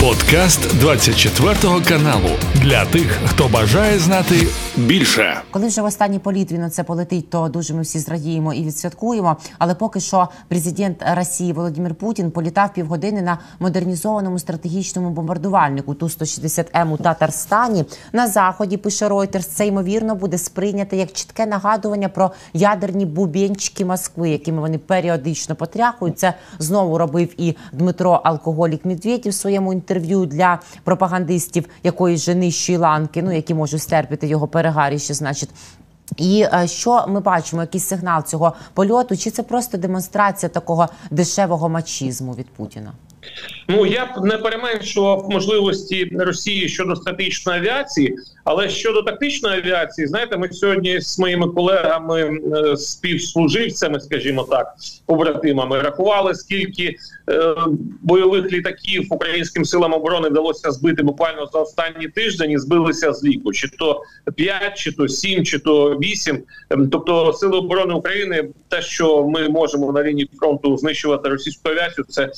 Подкаст 24 каналу для тих, хто бажає знати більше. Коли вже в останній політ він оце полетить, то дуже ми всі зрадіємо і відсвяткуємо. Але поки що президент Росії Володимир Путін політав півгодини на модернізованому стратегічному бомбардувальнику ту 160 м у Татарстані на заході. Пише Reuters, Це ймовірно буде сприйнято як чітке нагадування про ядерні бубенчики Москви, якими вони періодично потряхують. Це знову робив і Дмитро Алкоголік Медведєв своєму інтерв'ю для пропагандистів якоїсь же нижчої ланки, ну які можуть стерпіти його перегаріще, значить. І е, що ми бачимо, якийсь сигнал цього польоту? Чи це просто демонстрація такого дешевого мачізму від Путіна? Ну я б не переменшував можливості Росії щодо стратегічної авіації, але щодо тактичної авіації, знаєте, ми сьогодні з моїми колегами е, співслуживцями, скажімо так, побратимами, рахували скільки е, бойових літаків українським силам оборони вдалося збити буквально за останні тиждень і збилися з ліку, чи то 5, чи то 7, чи то 8. Ем, тобто, сили оборони України, те, що ми можемо на лінії фронту знищувати російську авіацію, це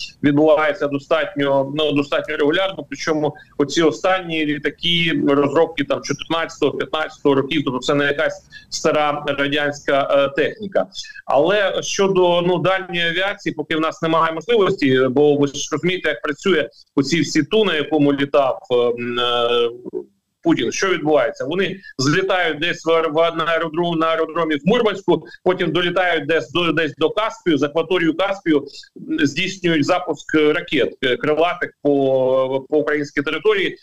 відбувається достатньо ну достатньо регулярно. Причому оці останні літаки розробки там 14-15 років, тобто це не якась стара радянська е, техніка. Але щодо ну дальньої авіації, поки в нас немає можливості, бо ви ж розумієте, як працює оці всі ту, на якому літав. Е, Путін, що відбувається? Вони злітають десь в на аеродром на аеродромі в Мурманську, потім долітають десь до десь до Каспію, з акваторію Каспію здійснюють запуск ракет е, крилатих по по українській території,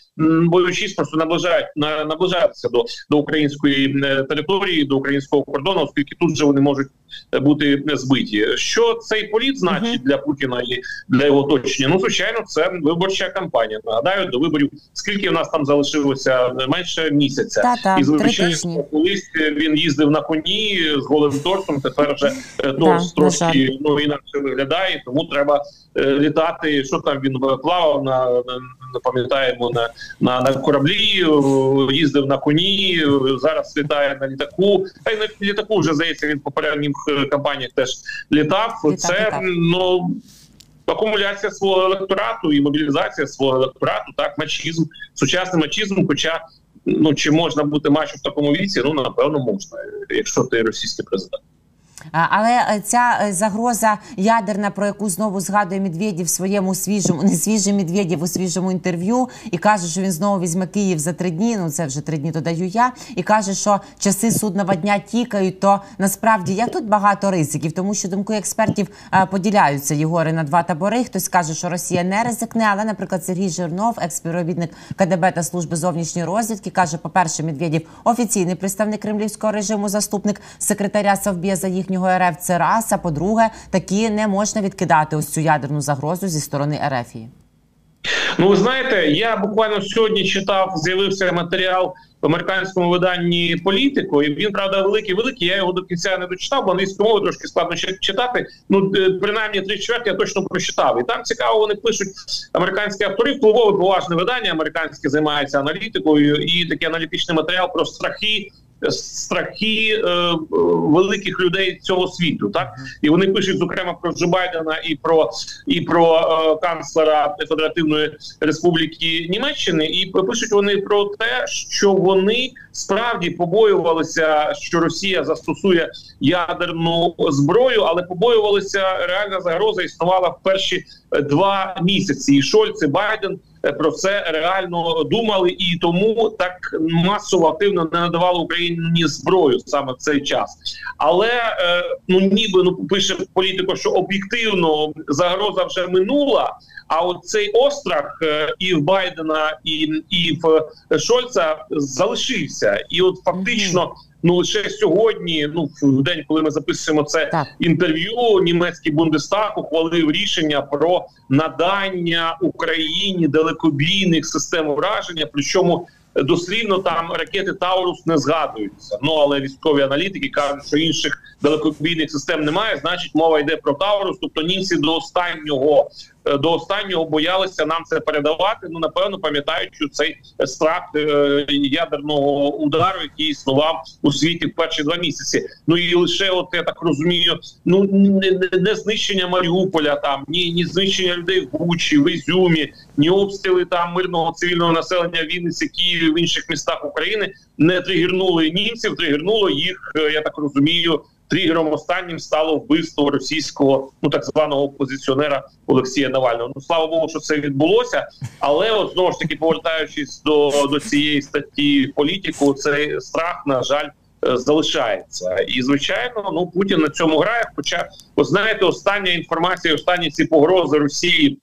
боючись просто наближають на наближатися до до української території, до українського кордону, оскільки тут же вони можуть бути збиті. Що цей політ значить для Путіна і для його оточення? Ну звичайно, це виборча кампанія. Нагадаю, до виборів скільки в нас там залишилося менше місяця, та, та, і звичайно, колись він їздив на коні з голим торсом. Тепер вже е, торс трошки ну інакше виглядає, тому треба е, літати. Що там він плавав на, на пам'ятаємо на, на на кораблі, їздив на коні. Зараз літає на літаку. Та й на літаку вже здається. Він в попередніх е, кампаніях теж літав. літав Це літав. ну. Акумуляція свого електорату і мобілізація свого електорату, так мачізм, сучасний мачізм. Хоча ну чи можна бути мачо в такому віці? Ну напевно можна, якщо ти російський президент. Але е, ця е, загроза ядерна, про яку знову згадує Медведєв в своєму свіжому, не свіжий Медведєв у свіжому інтерв'ю, і каже, що він знову візьме Київ за три дні. Ну це вже три дні додаю я. І каже, що часи судного дня тікають. То насправді є тут багато ризиків, тому що думки експертів е, поділяються Єгори на два табори. Хтось каже, що Росія не ризикне, але, наприклад, Сергій Жирнов, експівробітник КДБ та служби зовнішньої розвідки, каже: по перше, Медведєв офіційний представник кремлівського режиму, заступник секретаря Совбєза їхнього їхнього РФ це раз, а по-друге, такі не можна відкидати ось цю ядерну загрозу зі сторони РФ. Ну, ви знаєте, я буквально сьогодні читав, з'явився матеріал в американському виданні політику, і він правда великий, великий. Я його до кінця не дочитав, бо англійською мовою трошки складно читати. Ну е, принаймні три чверті я точно прочитав. І там цікаво, вони пишуть американські автори, впливове поважне видання. Американське займається аналітикою і такий аналітичний матеріал про страхи страхи е, великих людей цього світу, так і вони пишуть зокрема про Джо Байдена і про і про е, канцлера Федеративної Республіки Німеччини, і пишуть вони про те, що вони справді побоювалися, що Росія застосує ядерну зброю, але побоювалися реальна загроза існувала в перші два місяці. І Шольц і Байден. Про це реально думали, і тому так масово активно не надавали Україні зброю саме в цей час. Але е, ну ніби ну пише політико, що об'єктивно загроза вже минула. А от цей острах е, і в Байдена, і і в Шольца залишився, і от фактично. Ну лише сьогодні, ну в день, коли ми записуємо це так. інтерв'ю, німецький Бундестаг ухвалив рішення про надання Україні далекобійних систем ураження. Причому дослівно там ракети Таурус не згадуються. Ну але військові аналітики кажуть, що інших далекобійних систем немає. Значить, мова йде про Таурус. Тобто німці до останнього до останнього боялися нам це передавати. Ну напевно, пам'ятаючи цей страх е, ядерного удару, який існував у світі в перші два місяці. Ну і лише, от я так розумію, ну не, не, знищення Маріуполя, там ні, ні знищення людей в Бучі, в Ізюмі, ні обстріли там мирного цивільного населення Вінниці, Києві в інших містах України не тригернули німців, тригернуло їх, е, я так розумію. Тригером останнім стало вбивство російського ну так званого опозиціонера Олексія Навального. Ну слава Богу, що це відбулося. Але от знову ж таки повертаючись до до цієї статті політику, цей страх на жаль е, залишається. І звичайно, ну Путін на цьому грає. Хоча, ви знаєте, остання інформація, останні ці погрози Росії,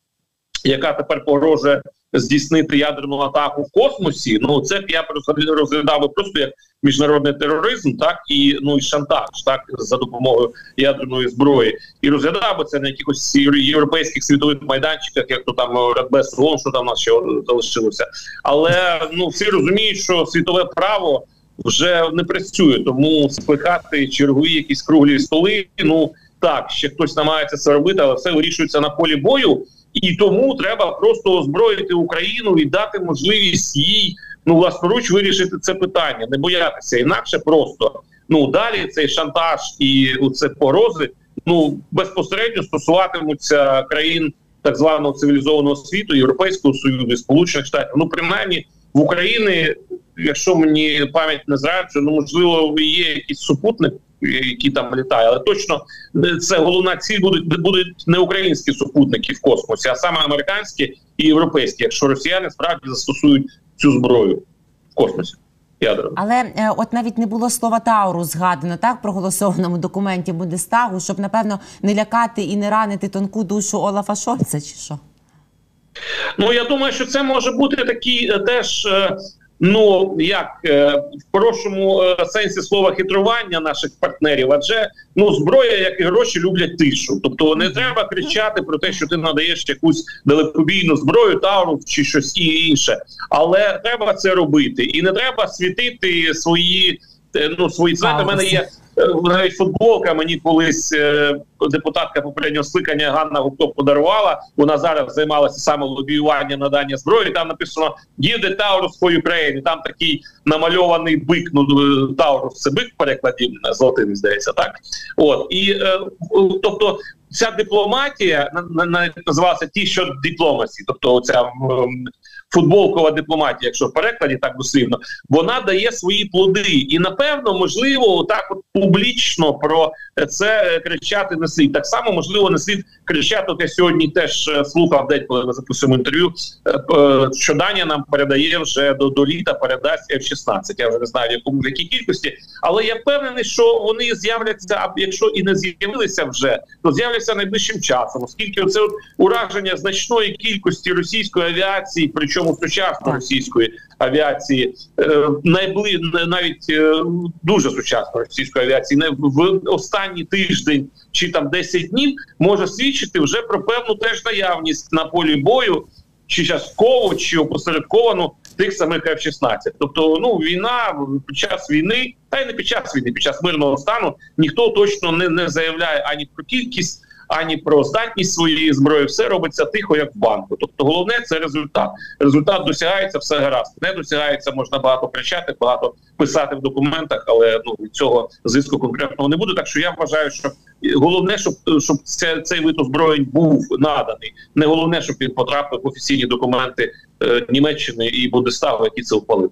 яка тепер погрожує здійснити ядерну атаку в космосі. Ну це б я розглядав просто як міжнародний тероризм, так і ну і шантаж, так за допомогою ядерної зброї, і розглядав би це на якихось європейських світових майданчиках, як то там Радбес Рон, що там нас ще залишилося. Але ну всі розуміють, що світове право вже не працює, тому спихати чергові якісь круглі столи. Ну так ще хтось намагається це робити, але все вирішується на полі бою. І тому треба просто озброїти Україну і дати можливість їй ну власноруч вирішити це питання, не боятися інакше просто ну далі цей шантаж і це порози ну безпосередньо стосуватимуться країн так званого цивілізованого світу, Європейського союзу, Сполучених Штатів. Ну принаймні в Україні, якщо мені пам'ять не зраджує, ну можливо, є якийсь супутник які там літає, але точно це головна ціль будуть будуть не українські супутники в космосі, а саме американські і європейські, якщо росіяни справді застосують цю зброю в космосі. Ядерно. Але е, от навіть не було слова Тауру згадано так проголосованому документі Бундестагу, щоб напевно не лякати і не ранити тонку душу Олафа Шольца, чи що? Ну я думаю, що це може бути такий е, теж е, ну як е, в хорошому е, сенсі слова хитрування наших партнерів, адже ну зброя, як і гроші, люблять тишу. Тобто не треба кричати про те, що ти надаєш якусь далекобійну зброю, тавру чи щось інше, але треба це робити, і не треба світити свої. Е, ну, свої знаєте, в мене є навіть футболка мені колись е, депутатка попереднього скликання Ганна Гупко подарувала. Вона зараз займалася саме лобіюванням надання зброї. Там написано «Give the Taurus for Ukraine». Там такий намальований бик. Ну е, Таурус це бик перекладі золотим здається, так от і е, тобто. Ця дипломатія називалася ті, що дипломасі, тобто ця футболкова дипломатія, якщо в перекладі так дослівно, вона дає свої плоди, і напевно, можливо, так от публічно про це кричати не слід. Так само можливо не слід кричати. От я сьогодні теж е, слухав день, коли ми запустимо інтерв'ю. Е, е, що Данія нам передає вже до до літа, передасть F-16. Я вже не знаю в якому в якій кількості, але я впевнений, що вони з'являться. А якщо і не з'явилися вже, то з'являться найближчим часом, оскільки це ураження значної кількості російської авіації, причому сучасної російської авіації, найбли навіть дуже сучасної російської авіації, не в останній тиждень чи там 10 днів може свідчити вже про певну теж наявність на полі бою, чи частково, чи опосередковано тих самих F-16. Тобто, ну війна під час війни, та й не під час війни, під час мирного стану ніхто точно не, не заявляє ані про кількість ані про здатність своєї зброї. Все робиться тихо, як в банку. Тобто, головне це результат. Результат досягається, все гаразд. Не досягається, можна багато кричати, багато писати в документах, але ну від цього зиску конкретного не буде. Так що я вважаю, що головне, щоб щоб це, цей вид озброєнь був наданий. Не головне, щоб він потрапив в офіційні документи е, Німеччини і Бундестагу, які це ухвалили.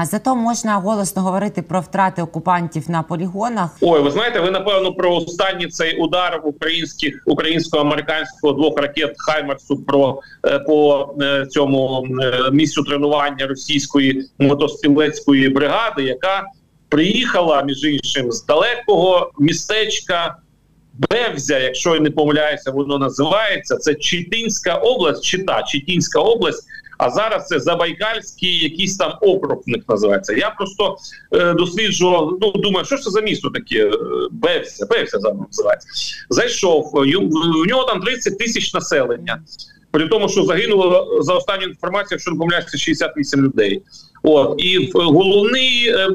А зато можна голосно говорити про втрати окупантів на полігонах. Ой, ви знаєте, ви напевно про останній цей удар українських українсько-американського двох ракет Хаймерсу про е, по е, цьому е, місцю тренування російської мотострілецької бригади, яка приїхала між іншим з далекого містечка. Бевзя, якщо я не помиляюся, воно називається. Це Читинська область, Чита, Читінська область, а зараз це Забайкальський, якийсь там округ в них називається. Я просто е, досліджував. Ну думаю, що ж це за місто таке? Е, Бевся, Бевся називається. Зайшов в нього там 30 тисяч населення. При тому, що загинуло за останню інформацію, якщо не помиляюся, 68 людей. От і головний е,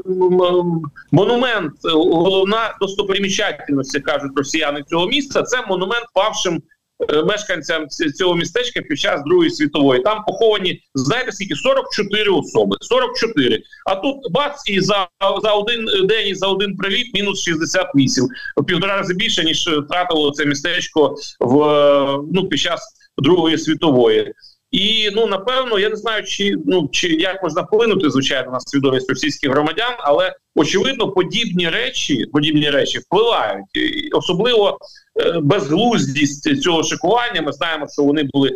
монумент, головна достопримічательність, кажуть росіяни цього міста. Це монумент павшим е, мешканцям цього містечка під час Другої світової. Там поховані знаєте скільки 44 особи. 44. А тут бац, і за за один день і за один приліт мінус 68. В півтора рази більше ніж втратило це містечко в ну під час Другої світової. І ну напевно, я не знаю, чи ну чи як можна вплинути звичайно на свідомість російських громадян, але очевидно, подібні речі, подібні речі впливають, і особливо е, безглуздість цього шикування. Ми знаємо, що вони були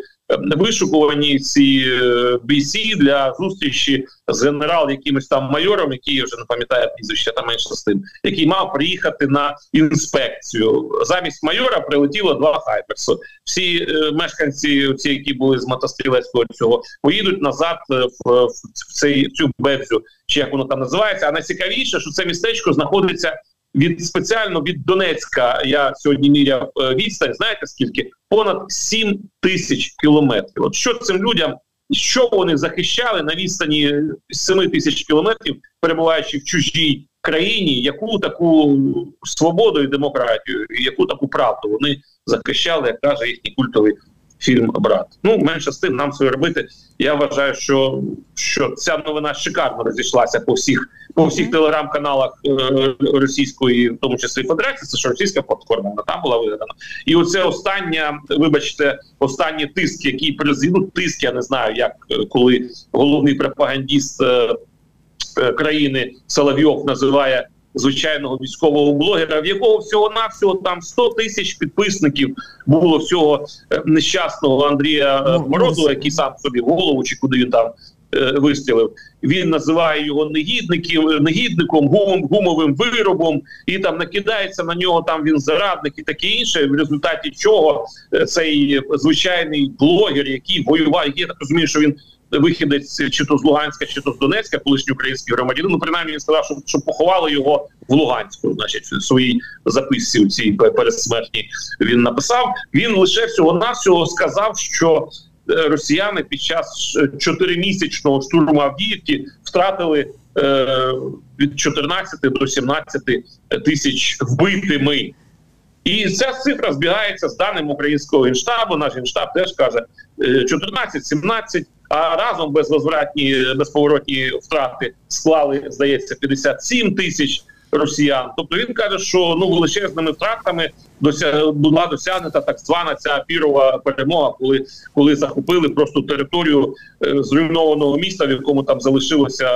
вишукувані ці е, бійці для зустрічі з генерал, якимось там майором, який я вже не пам'ятаю прізвище, там менше з тим, який мав приїхати на інспекцію. Замість майора прилетіло два хайперси. Всі е, мешканці, ці які були з мотострілецького цього, поїдуть назад е, в, в цей цю бебзю, чи як воно там називається. А найцікавіше, що це містечко знаходиться від спеціально від Донецька. Я сьогодні міряв е, відстань. Знаєте скільки? Понад 7 тисяч кілометрів. От що цим людям, що вони захищали на відстані 7 тисяч кілометрів, перебуваючи в чужій країні, яку таку свободу і демократію, яку таку правду вони захищали, як каже їхній культовий фільм Брат. Ну менше з тим нам своє робити. Я вважаю, що що ця новина шикарно розійшлася по всіх по всіх телеграм-каналах е, російської, в тому числі Федерації. Це ж російська платформа вона там була вигадана. І оце остання, вибачте, останні тиск, який президент, тиск, я не знаю, як е, коли головний пропагандіст е, е, країни Соловйов називає звичайного військового блогера, в якого всього навсього там 100 тисяч підписників було всього е, нещасного Андрія е, ну, Морозова, який сам собі в голову чи куди він там. Е, вистрілив, він називає його негідників, негідником, гум, гумовим виробом, і там накидається на нього. Там він зарадник і таке інше. В результаті чого цей звичайний блогер, який воював, я так розумію, що він вихідець чи то з Луганська, чи то з Донецька, колишній український громадянин. Ну принаймні він сказав, що, що поховали його в Луганську. Значить, в своїй записці у цій пересмертній він написав. Він лише всього навсього сказав, що е, росіяни під час чотиримісячного штурму Авдіївки втратили. Е, від 14 до 17 тисяч вбитими, і ця цифра збігається з даним українського генштабу. Наш генштаб теж каже 14-17 а разом безвозвратні безповоротні втрати склали, здається, 57 тисяч росіян. Тобто він каже, що ну величезними втратами дося... була досягнута так звана ця пірова перемога, коли коли захопили просто територію е, зруйнованого міста, в якому там залишилося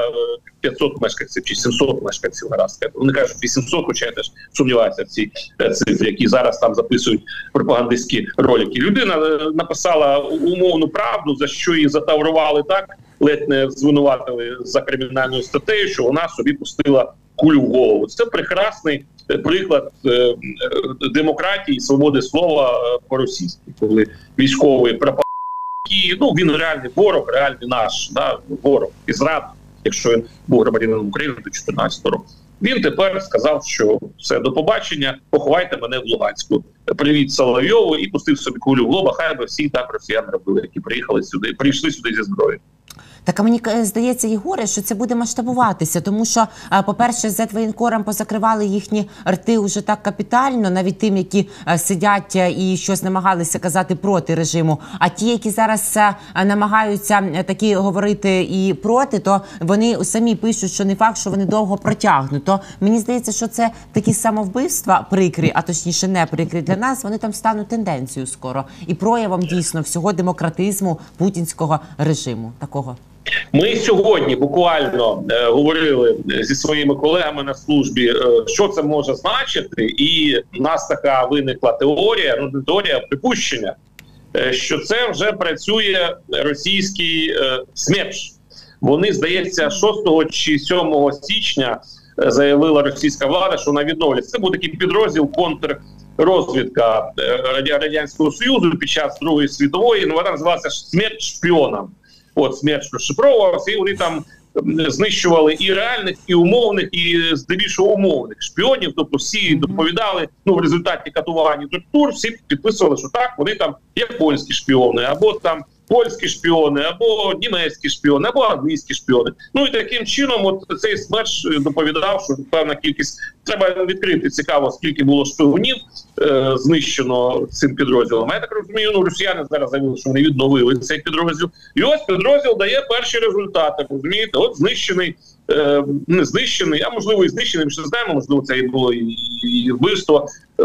500 е, мешканців чи 700 мешканців наразі. Вони кажуть 800, хоча я теж сумніваюся в цій е, які зараз там записують пропагандистські ролики. Людина е, написала умовну правду, за що її затаврували так. Ледь не звинуватили за кримінальною статтею, що вона собі пустила кулю в голову. Це прекрасний е, приклад е, е, демократії, свободи слова по російськи, коли військовий пропаганда, ну він реальний ворог, реальний наш да, ворог і зрад, якщо він був громадянином України до 14 року. Він тепер сказав, що все до побачення, поховайте мене в Луганську. Привіт Соловйову і пустив собі кулю в лоба. Хай би всі так росіяни робили, які приїхали сюди, прийшли сюди зі зброєю. Так а мені здається, Єгоре, що це буде масштабуватися, тому що, по-перше, з воєнкором позакривали їхні рти уже так капітально, навіть тим, які сидять і щось намагалися казати проти режиму. А ті, які зараз намагаються такі говорити і проти, то вони самі пишуть, що не факт, що вони довго протягнуть. То мені здається, що це такі самовбивства прикрі, а точніше не прикрі для нас. Вони там стануть тенденцією скоро і проявом дійсно всього демократизму путінського режиму такого. Ми сьогодні буквально е, говорили зі своїми колегами на службі, е, що це може значити, і в нас така виникла теорія, ну не теорія, а припущення, е, що це вже працює російський е, СМЕРШ. Вони здається, 6 чи 7 січня е, заявила російська влада, що вона відновлюється. Це був такий підрозділ контррозвідка е, радянського союзу під час другої світової. Ну вона називалася смерть шпіонам от смерть розшифровувався, і вони там знищували і реальних, і умовних, і здебільшого умовних шпіонів. Тобто всі доповідали ну в результаті катування тортур, всі підписували, що так вони там японські шпіони або там польські шпіони, або німецькі шпіони, або англійські шпіони. Ну і таким чином, от цей смерч доповідав, що певна кількість треба відкрити цікаво, скільки було шпигунів е, знищено цим підрозділом. Я так розумію, ну росіяни зараз заявили, що вони відновили цей підрозділ. І ось підрозділ дає перші результати. Розумієте, от знищений, е, не знищений, а можливо і знищений. Ми не знаємо, можливо, це і було і, і вбивство е,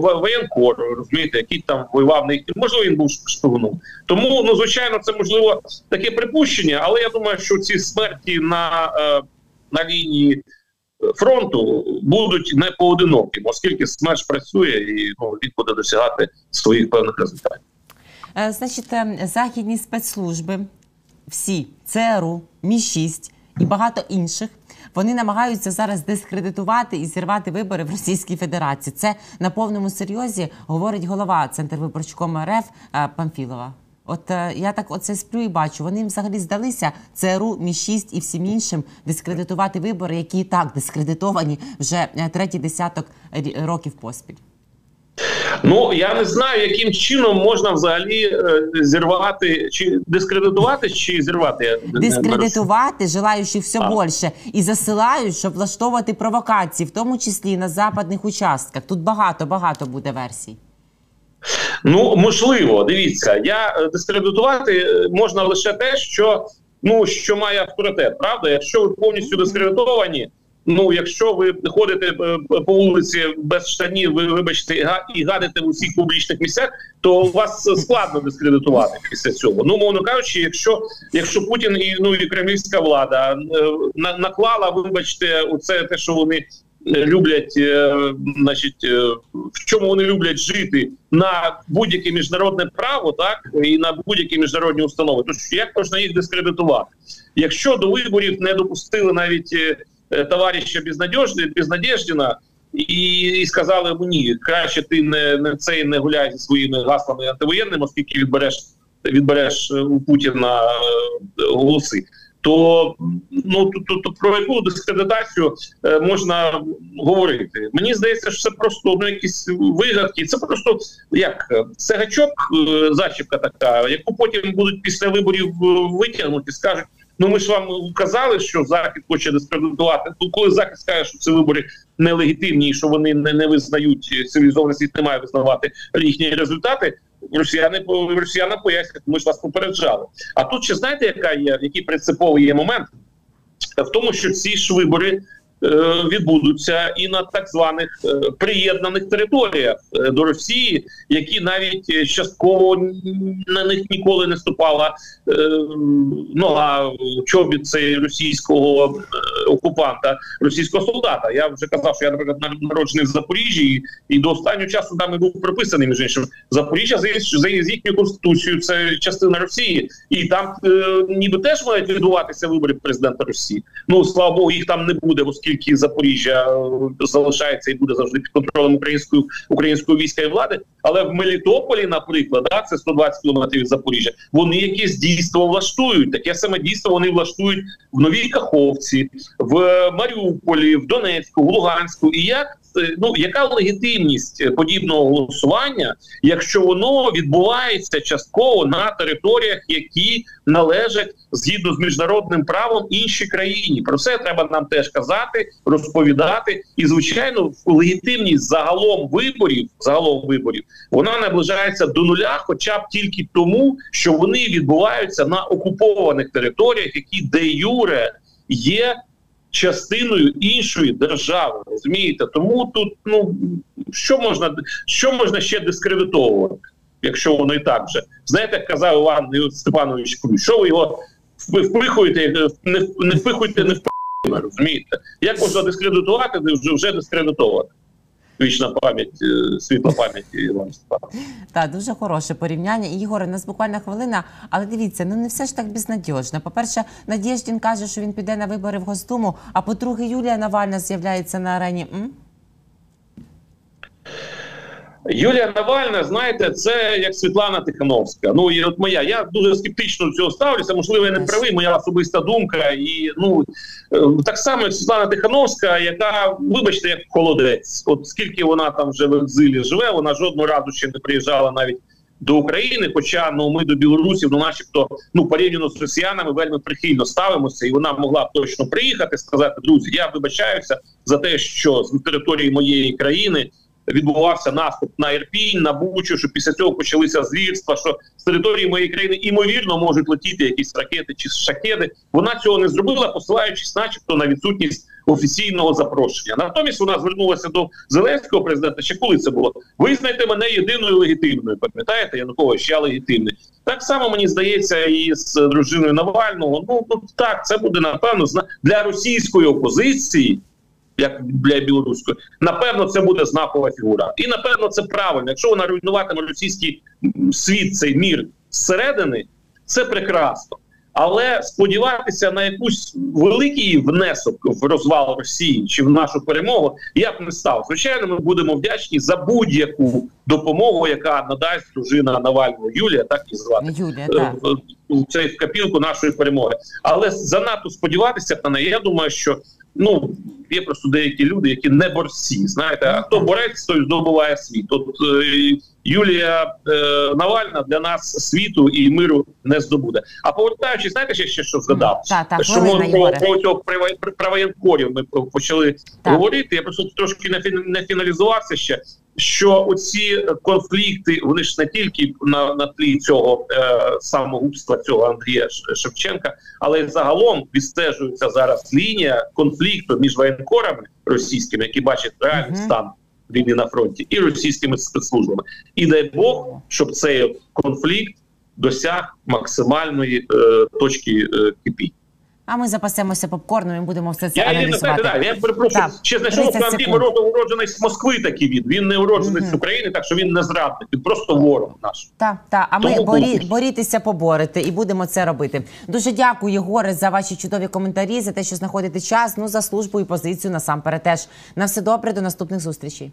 воєнкор, розумієте, який там воював не можливо, він був шпигуном. Тому ну звичайно, це можливо таке припущення, але я думаю, що ці смерті на, е, на лінії фронту будуть не поодинокі, оскільки СМЕРШ працює і ну, він буде досягати своїх певних результатів. Е, значить, е, західні спецслужби, всі ЦРУ, Мі 6 і багато інших. Вони намагаються зараз дискредитувати і зірвати вибори в Російській Федерації. Це на повному серйозі говорить голова Центр виборчкому РФ е, Памфілова. От е, я так оце сплю і бачу. Вони їм взагалі здалися ЦРУ, Мі 6 і всім іншим дискредитувати вибори, які і так дискредитовані вже е, третій десяток років поспіль. Ну я не знаю, яким чином можна взагалі е, зірвати чи дискредитувати, чи зірвати дискредитувати, желаючи все а. більше, і засилають, щоб влаштовувати провокації, в тому числі на западних участках. Тут багато багато буде версій. Ну можливо, дивіться, я е, дискредитувати е, можна лише те, що ну що має авторитет. Правда, якщо ви повністю дискредитовані. Ну, якщо ви ходите е, по вулиці без штанів, ви вибачте і гадите в усіх публічних місцях, то вас складно дискредитувати після цього. Ну мовно кажучи, якщо якщо Путін і ну і кремлівська влада на, наклала, вибачте, оце те, що вони люблять, е, значить, е, в чому вони люблять жити на будь-яке міжнародне право, так і на будь-які міжнародні установи. Тож як можна їх дискредитувати? Якщо до виборів не допустили навіть е, товариша Безнадєждіна, і і сказали йому ні, краще ти не не цей не гуляй зі своїми гаслами антивоєнними, оскільки відбереш відбереш у Путіна голоси то ну то, то про яку дискредитацію е, можна говорити? Мені здається, що це просто ну, якісь вигадки. Це просто як це гачок, е, зачіпка така, яку потім будуть після виборів е, витягнути, скажуть. Ну, ми ж вам казали, що захід хоче дискредитувати. Ну, коли захід скаже, що ці вибори нелегітимні, і що вони не не визнають цивілізований світ, не має визнавати їхні результати росіяни росіянам пояснять, ми ж вас попереджали. А тут ще знаєте, яка є який принциповий є момент в тому, що ці ж вибори відбудуться і на так званих е, приєднаних територіях е, до Росії, які навіть частково на них ніколи не ступала нога чобіт цей російського окупанта, російського солдата. Я вже казав, що я наприклад народжений в Запоріжжі, і до останнього часу там і був приписаний між іншим Запоріжжя за їхньою конституцією. Це частина Росії, і там ніби теж мають відбуватися вибори президента Росії. Ну слава Богу, їх там не буде, оскільки Запоріжжя е, залишається і буде завжди під контролем української української війська і влади. Але в Мелітополі, наприклад, да, це 120 кілометрів від Запоріжжя. Вони якесь дійство влаштують. Таке саме дійство вони влаштують в Новій Каховці, в Маріуполі, в Донецьку, в Луганську. І як Е, ну яка легітимність подібного голосування, якщо воно відбувається частково на територіях, які належать згідно з міжнародним правом іншій країні? Про це треба нам теж казати, розповідати. І звичайно, легітимність загалом виборів, загалом виборів, вона наближається до нуля, хоча б тільки тому, що вони відбуваються на окупованих територіях, які де юре є частиною іншої держави. Розумієте? Тому тут ну що можна що можна ще дискредитовувати, якщо воно і так вже знаєте, як казав Іван Степанович Крюй, що ви його впихуєте, не не впихуйте, не впихуєте, розумієте? Як можна дискредитувати, вже вже дискредитовувати? Вічна пам'ять, е, світла пам'яті Івана Степановича. Так, дуже хороше порівняння. Ігоре, у нас буквально хвилина, але дивіться, ну не все ж так безнадіжно. По-перше, Надєждін каже, що він піде на вибори в Госдуму, а по-друге, Юлія Навальна з'являється на арені. М? Юлія Навальна, знаєте, це як Світлана Тихановська. Ну і от моя. Я дуже скептично до цього ставлюся. Можливо, я не правий, моя особиста думка. І ну е, так само як Світлана Тихановська, яка, вибачте, як холодець. От скільки вона там вже в екзилі живе, вона жодного разу ще не приїжджала навіть. До України, хоча ну ми до білорусів, ну начебто, ну порівняно з росіянами, вельми прихильно ставимося, і вона могла б точно приїхати, сказати друзі, я вибачаюся за те, що з території моєї країни відбувався наступ на Ірпінь, на Бучу, що після цього почалися звірства. Що з території моєї країни імовірно можуть летіти якісь ракети чи шахеди. Вона цього не зробила, посилаючись, начебто, на відсутність офіційного запрошення. Натомість вона звернулася до зеленського президента. Ще коли це було? Визнайте мене єдиною легітимною. Пам'ятаєте, Янукович, я легітимний. Так само мені здається, і з дружиною Навального. Ну ну так, це буде напевно для російської опозиції. Як для білоруської, напевно, це буде знакова фігура, і напевно це правильно. Якщо вона руйнуватиме російський світ, цей мір зсередини, це прекрасно. Але сподіватися на якусь великий внесок в розвал Росії чи в нашу перемогу я б не став. Звичайно, ми будемо вдячні за будь-яку допомогу, яка надасть дружина Навального Юлія, так і звати Юлія, так. у цей в капілку нашої перемоги. Але занадто сподіватися на неї, я думаю, що ну є просто деякі люди, які не борці. Знаєте, а хто борець, той здобуває світ. От е, Юлія е, Навальна для нас світу і миру не здобуде. А повертаючись, знаєте, ще, що згадав? Так, так, що ми про, про цього правоєнкорів ми почали так. говорити. Я просто трошки не, не фіналізувався ще що оці конфлікти вони ж не тільки на на тлі цього е, самогубства цього Андрія Шевченка, але й загалом відстежується зараз лінія конфлікту між воєнкорами російськими, які бачать реальний uh стан війни на фронті, і російськими спецслужбами. І дай Бог, щоб цей конфлікт досяг максимальної е, точки е, кипіння. А ми запасемося попкорном і будемо все це я, аналізувати. Я, я, я перепрошую, чесно, що Андрій Морозов уроджений з Москви такий він. Він не уроджений mm -hmm. з України, так що він не зрадник, він просто ворог наш. Так, так. А Тому ми борі, борітися поборити і будемо це робити. Дуже дякую, Єгоре, за ваші чудові коментарі, за те, що знаходите час. Ну за службу і позицію насамперед теж. На все добре, до наступних зустрічей.